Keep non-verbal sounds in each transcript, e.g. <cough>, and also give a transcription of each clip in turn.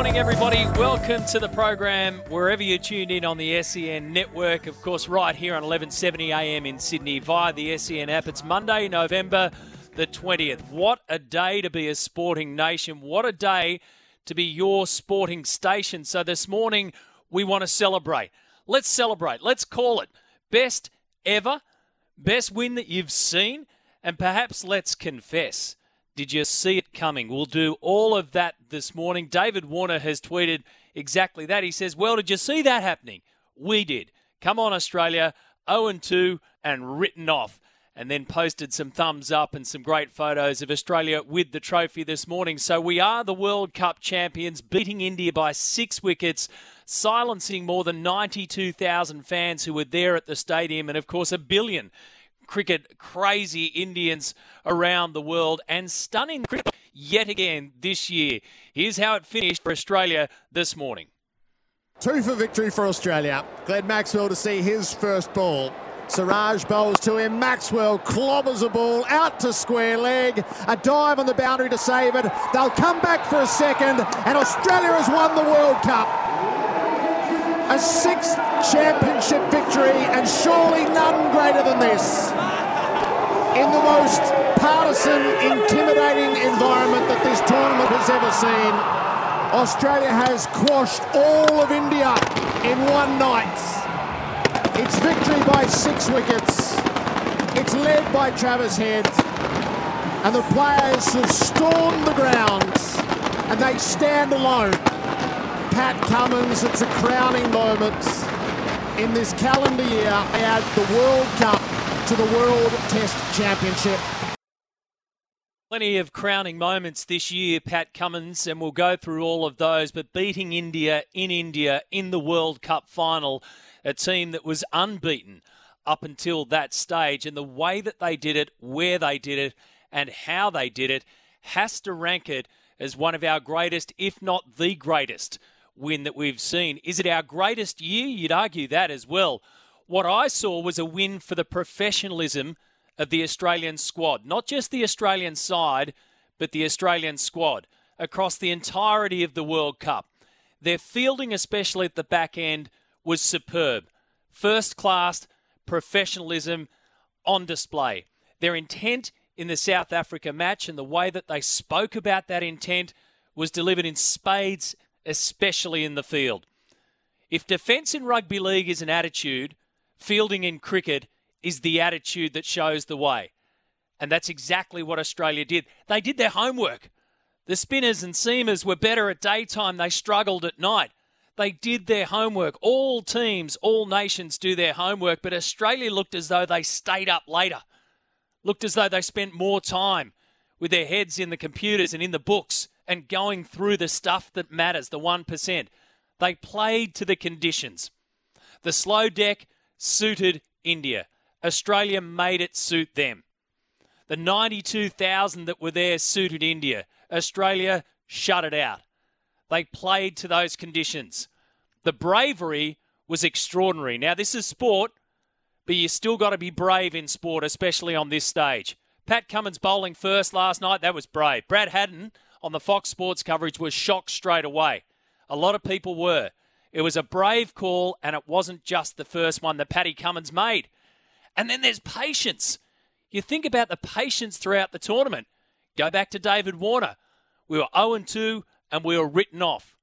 Morning, everybody. Welcome to the program, wherever you're tuned in on the SEN network. Of course, right here on 1170 AM in Sydney via the SEN app. It's Monday, November the 20th. What a day to be a sporting nation. What a day to be your sporting station. So this morning, we want to celebrate. Let's celebrate. Let's call it best ever, best win that you've seen, and perhaps let's confess. Did you see it coming? We'll do all of that this morning. David Warner has tweeted exactly that. He says, Well, did you see that happening? We did. Come on, Australia, 0 2 and written off. And then posted some thumbs up and some great photos of Australia with the trophy this morning. So we are the World Cup champions, beating India by six wickets, silencing more than 92,000 fans who were there at the stadium, and of course, a billion cricket crazy Indians around the world and stunning cricket yet again this year. Here's how it finished for Australia this morning. Two for victory for Australia. Glenn Maxwell to see his first ball. Siraj bowls to him. Maxwell clobbers a ball out to square leg. A dive on the boundary to save it. They'll come back for a second, and Australia has won the World Cup. A sixth championship victory, and surely none greater than this. In the most partisan, intimidating environment that this tournament has ever seen, Australia has quashed all of India in one night. It's victory by six wickets. It's led by Travis Head. And the players have stormed the ground and they stand alone. Pat Cummins, it's a crowning moment in this calendar year. Add the World Cup to the World Test Championship. Plenty of crowning moments this year, Pat Cummins, and we'll go through all of those. But beating India in India in the World Cup final, a team that was unbeaten up until that stage, and the way that they did it, where they did it, and how they did it, has to rank it as one of our greatest, if not the greatest, win that we've seen. Is it our greatest year? You'd argue that as well. What I saw was a win for the professionalism of the Australian squad, not just the Australian side, but the Australian squad across the entirety of the World Cup. Their fielding, especially at the back end, was superb. First class professionalism on display. Their intent in the South Africa match and the way that they spoke about that intent was delivered in spades, especially in the field. If defence in rugby league is an attitude, fielding in cricket is the attitude that shows the way. And that's exactly what Australia did. They did their homework. The spinners and seamers were better at daytime, they struggled at night. They did their homework. All teams, all nations do their homework, but Australia looked as though they stayed up later. Looked as though they spent more time with their heads in the computers and in the books and going through the stuff that matters, the 1%. They played to the conditions. The slow deck suited India. Australia made it suit them. The 92,000 that were there suited India. Australia shut it out. They played to those conditions. The bravery was extraordinary. Now, this is sport, but you still got to be brave in sport, especially on this stage. Pat Cummins bowling first last night, that was brave. Brad Haddin on the Fox Sports coverage was shocked straight away. A lot of people were. It was a brave call, and it wasn't just the first one that Paddy Cummins made. And then there's patience. You think about the patience throughout the tournament. Go back to David Warner. We were 0 2 and we were written off.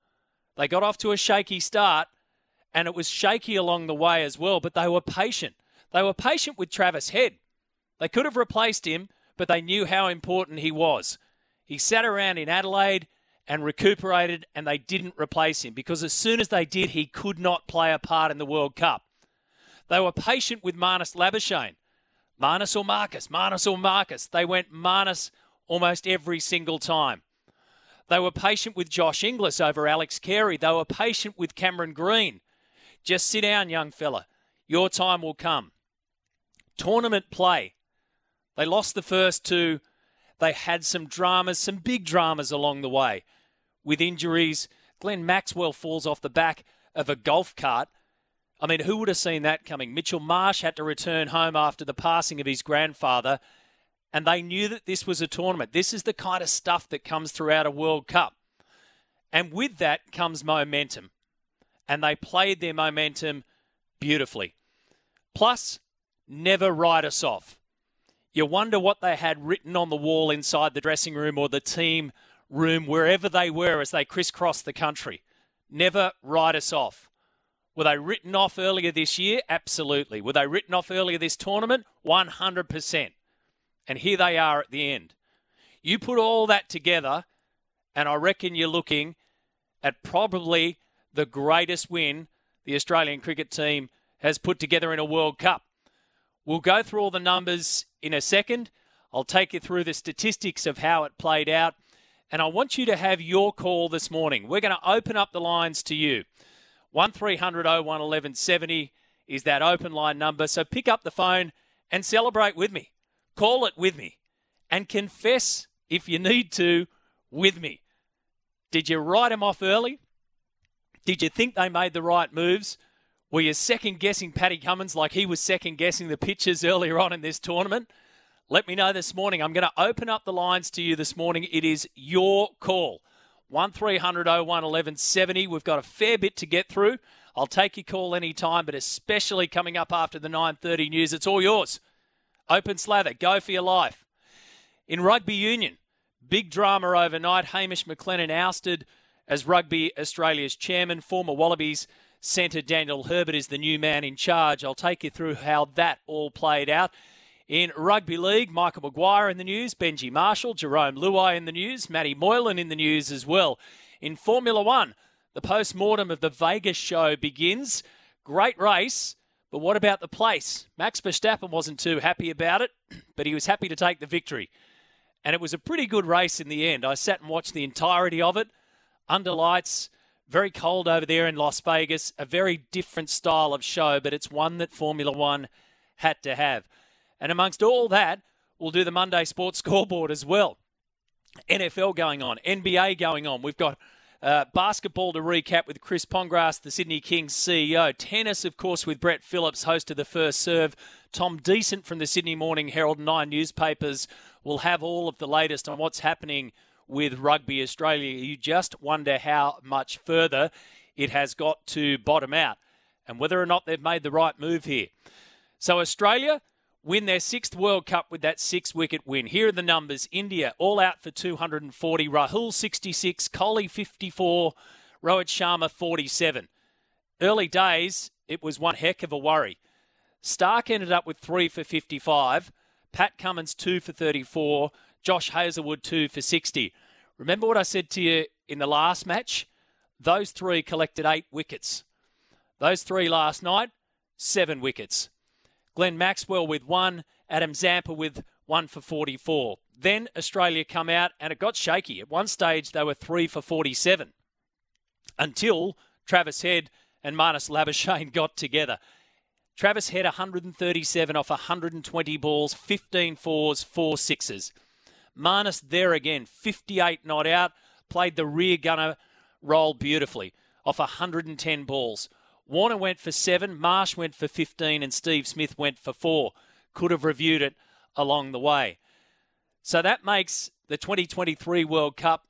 They got off to a shaky start and it was shaky along the way as well, but they were patient. They were patient with Travis Head. They could have replaced him, but they knew how important he was. He sat around in Adelaide and recuperated, and they didn't replace him because as soon as they did, he could not play a part in the World Cup. They were patient with Marnus Labuschagne. Marnus or Marcus, Marnus or Marcus. They went Marnus almost every single time. They were patient with Josh Inglis over Alex Carey. They were patient with Cameron Green. Just sit down, young fella. Your time will come. Tournament play. They lost the first two. They had some dramas, some big dramas along the way with injuries. Glenn Maxwell falls off the back of a golf cart. I mean, who would have seen that coming? Mitchell Marsh had to return home after the passing of his grandfather, and they knew that this was a tournament. This is the kind of stuff that comes throughout a World Cup. And with that comes momentum. And they played their momentum beautifully. Plus, never write us off. You wonder what they had written on the wall inside the dressing room or the team room, wherever they were as they crisscrossed the country. Never write us off. Were they written off earlier this year? Absolutely. Were they written off earlier this tournament? 100%. And here they are at the end. You put all that together, and I reckon you're looking at probably the greatest win the Australian cricket team has put together in a World Cup. We'll go through all the numbers in a second. I'll take you through the statistics of how it played out. And I want you to have your call this morning. We're going to open up the lines to you. 1300 01 1170 is that open line number. So pick up the phone and celebrate with me. Call it with me. And confess, if you need to, with me. Did you write them off early? Did you think they made the right moves? Were you second guessing Paddy Cummins like he was second guessing the pitches earlier on in this tournament? Let me know this morning. I'm going to open up the lines to you this morning. It is your call. 1300 01 1170. We've got a fair bit to get through. I'll take your call anytime, but especially coming up after the 9:30 news, it's all yours. Open slather, go for your life. In rugby union, big drama overnight. Hamish McLennan ousted as Rugby Australia's chairman, former Wallabies centre Daniel Herbert is the new man in charge. I'll take you through how that all played out. In rugby league, Michael Maguire in the news, Benji Marshall, Jarome Luai in the news, Matty Moylan in the news as well. In Formula One, the post mortem of the Vegas show begins. Great race, but what about the place? Max Verstappen wasn't too happy about it, <clears throat> but he was happy to take the victory. And it was a pretty good race in the end. I sat and watched the entirety of it under lights. Very cold over there in Las Vegas. A very different style of show, but it's one that Formula One had to have. And amongst all that, we'll do the Monday Sports <laughs> Scoreboard as well. NFL going on, NBA going on. We've got uh, basketball to recap with Chris Pongrass, the Sydney Kings CEO. Tennis, of course, with Brett Phillips, host of the first serve. Tom Decent from the Sydney Morning Herald and Nine newspapers will have all of the latest on what's happening with Rugby Australia. You just wonder how much further it has got to bottom out and whether or not they've made the right move here. So, Australia win their sixth World Cup with that six wicket win. Here are the numbers India all out for 240, Rahul 66, Kohli 54, Rohit Sharma 47. Early days, it was one heck of a worry. Stark ended up with three for 55, Pat Cummins two for 34, Josh Hazlewood, two for 60. Remember what I said to you in the last match? Those three collected eight wickets. Those three last night, seven wickets. Glenn Maxwell with one, Adam Zampa with one for 44. Then Australia come out and it got shaky. At one stage, they were three for 47 until Travis Head and Marnus Labuschagne <laughs> got together. Travis Head 137 off 120 balls, 15 fours, four sixes. Marnus there again, 58 not out, played the rear gunner role beautifully off 110 balls. Warner went for seven, Marsh went for 15, and Steve Smith went for four. Could have reviewed it along the way. So that makes the 2023 World Cup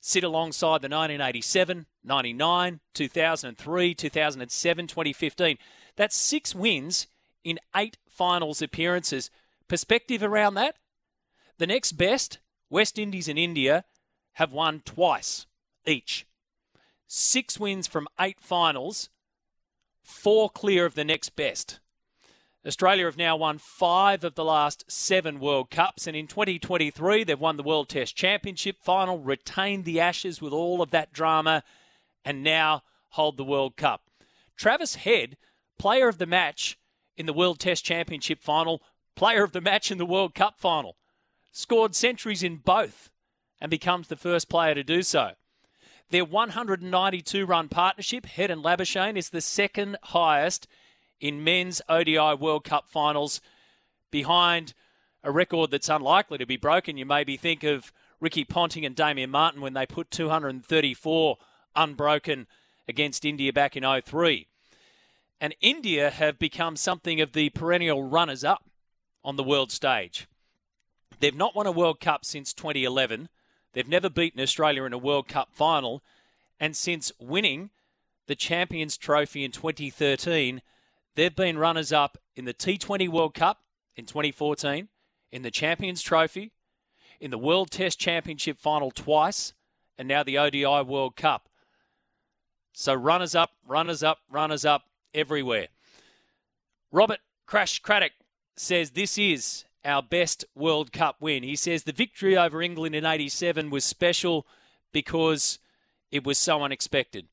sit alongside the 1987, 99, 2003, 2007, 2015. That's six wins in eight finals appearances. Perspective around that? The next best West Indies and India have won twice each. Six wins from eight finals, four clear of the next best. Australia have now won five of the last seven World Cups, and in 2023 they've won the World Test Championship final, retained the Ashes with all of that drama, and now hold the World Cup. Travis Head, player of the match in the World Test Championship final, player of the match in the World Cup final, scored centuries in both, and becomes the first player to do so. Their 192 run partnership, Head and Labuschagne, is the second highest in men's ODI World Cup finals behind a record that's unlikely to be broken. You maybe think of Ricky Ponting and Damien Martyn when they put 234 unbroken against India back in 03. And India have become something of the perennial runners up on the world stage. They've not won a World Cup since 2011. They've never beaten Australia in a World Cup final. And since winning the Champions Trophy in 2013, they've been runners up in the T20 World Cup in 2014, in the Champions Trophy, in the World Test Championship final twice, and now the ODI World Cup. So runners up, runners up, runners up everywhere. Robert Crash Craddock says this is our best World Cup win. He says the victory over England in 87 was special because it was so unexpected.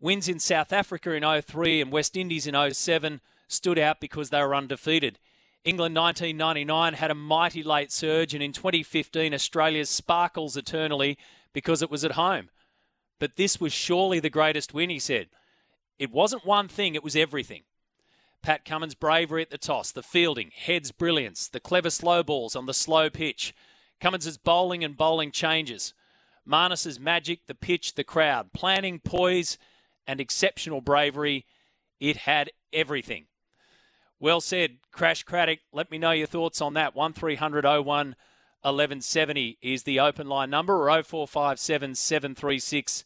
Wins in South Africa in 03 and West Indies in 07 stood out because they were undefeated. England 1999 had a mighty late surge, and in 2015, Australia sparkles eternally because it was at home. But this was surely the greatest win, he said. It wasn't one thing, it was everything. Pat Cummins' bravery at the toss, the fielding, Head's brilliance, the clever slow balls on the slow pitch, Cummins' bowling and bowling changes, Marnus's magic, the pitch, the crowd, planning, poise, and exceptional bravery. It had everything. Well said, Crash Craddock. Let me know your thoughts on that. 1300 01 1170 is the open line number, or 0457 736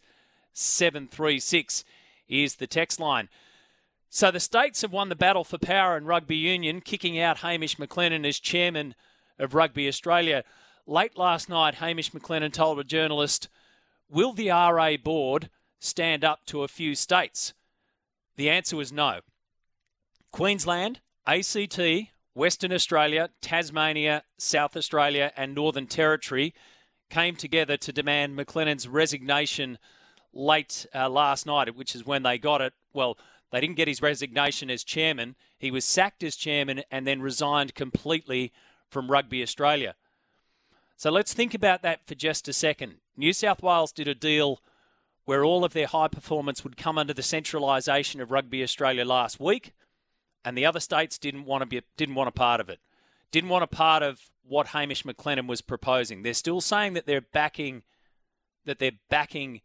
736 is the text line. So the states have won the battle for power in rugby union, kicking out Hamish McLennan as chairman of Rugby Australia. Late last night, Hamish McLennan told a journalist, Will the RA board stand up to a few states? The answer was no. Queensland, ACT, Western Australia, Tasmania, South Australia, and Northern Territory came together to demand McLennan's resignation late uh, last night, which is when they got it. Well, they didn't get his resignation as chairman. He was sacked as chairman and then resigned completely from Rugby Australia. So let's think about that for just a second. New South Wales did a deal where all of their high performance would come under the centralisation of Rugby Australia last week, and the other states didn't want to be didn't want a part of it. Didn't want a part of what Hamish McLennan was proposing. They're still saying that they're backing that they're backing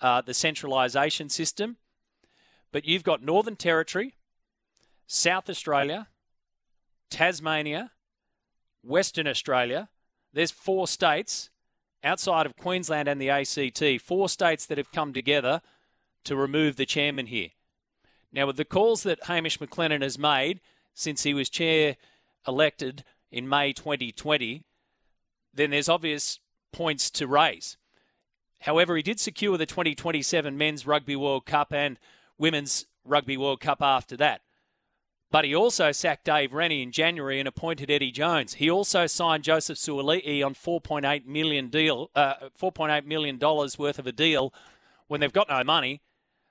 uh, the centralisation system, but you've got Northern Territory, South Australia, Tasmania, Western Australia. There's four states outside of Queensland and the ACT, four states that have come together to remove the chairman here. Now, with the calls that Hamish McLennan has made since he was chair elected in May 2020, then there's obvious points to raise. However, he did secure the 2027 Men's Rugby World Cup and Women's Rugby World Cup after that. But he also sacked Dave Rennie in January and appointed Eddie Jones. He also signed Joseph Suaalii on 4.8 million deal, uh, 4.8 million dollars worth of a deal when they've got no money.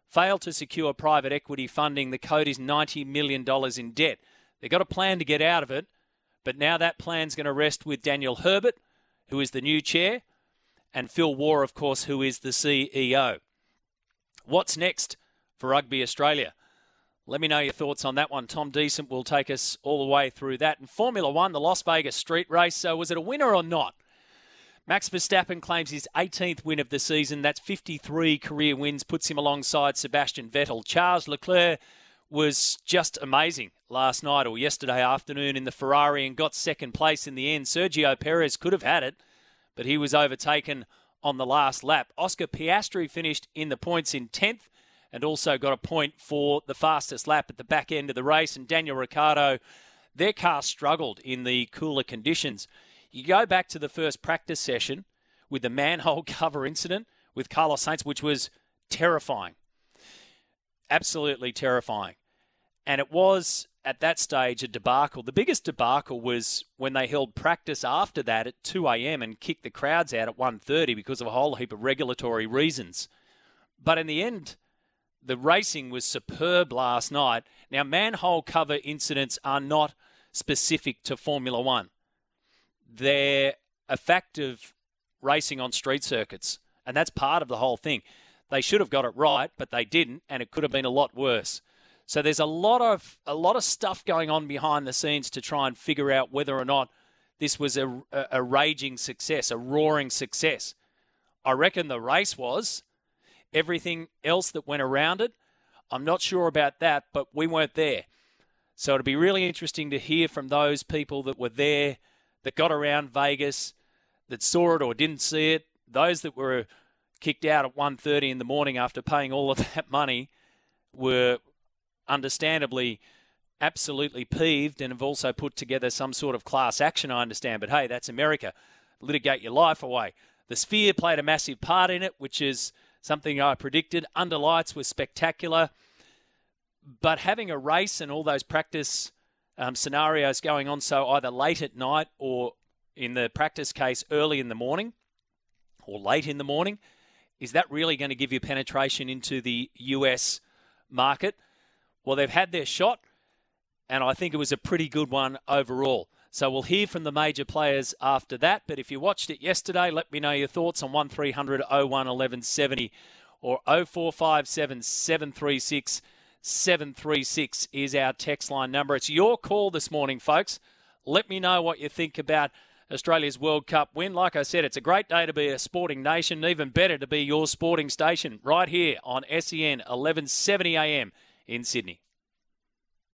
Failed to secure private equity funding. The code is 90 million dollars in debt. They've got a plan to get out of it, but now that plan's going to rest with Daniel Herbert, who is the new chair, and Phil Waugh, of course, who is the CEO. What's next? For Rugby Australia. Let me know your thoughts on that one. Tom Decent will take us all the way through that. And Formula One, the Las Vegas street race. So, was it a winner or not? Max Verstappen claims his 18th win of the season. That's 53 career wins, puts him alongside Sebastian Vettel. Charles Leclerc was just amazing last night or yesterday afternoon in the Ferrari and got second place in the end. Sergio Perez could have had it, but he was overtaken on the last lap. Oscar Piastri finished in the points in 10th and also got a point for the fastest lap at the back end of the race. And Daniel Ricciardo, their car struggled in the cooler conditions. You go back to the first practice session with the manhole <laughs> cover incident with Carlos Sainz, which was terrifying. Absolutely terrifying. And it was at that stage a debacle. The biggest debacle was when they held practice after that at 2 a.m. and kicked the crowds out at 1:30 because of a whole heap of regulatory reasons. But in the end, the racing was superb last night. Now, manhole cover incidents are not specific to Formula One. They're a fact of racing on street circuits, and that's part of the whole thing. They should have got it right, but they didn't, and it could have been a lot worse. So there's a lot of a lot of stuff going on behind the scenes to try and figure out whether or not this was a, a, a raging success, a roaring success. I reckon the race was. Everything else that went around it, I'm not sure about that, but we weren't there. So it'll be really interesting to hear from those people that were there, that got around Vegas, that saw it or didn't see it, those that were kicked out at 1:30 in the morning after paying all of <laughs> that money were understandably absolutely peeved and have also put together some sort of class action, I understand. But hey, that's America. Litigate your life away. The Sphere played a massive part in it, which is something I predicted. Under lights was spectacular. But having a race and all those practice um, scenarios going on so either late at night or in the practice case early in the morning or late in the morning, is that really going to give you penetration into the US market? Well, they've had their shot, and I think it was a pretty good one overall. So we'll hear from the major players after that. But if you watched it yesterday, let me know your thoughts on 1300 01 1170 or 0457 736 736 is our text line number. It's your call this morning, folks. Let me know what you think about Australia's World Cup win. Like I said, it's a great day to be a sporting nation, even better to be your sporting station right here on SEN 1170 AM in Sydney.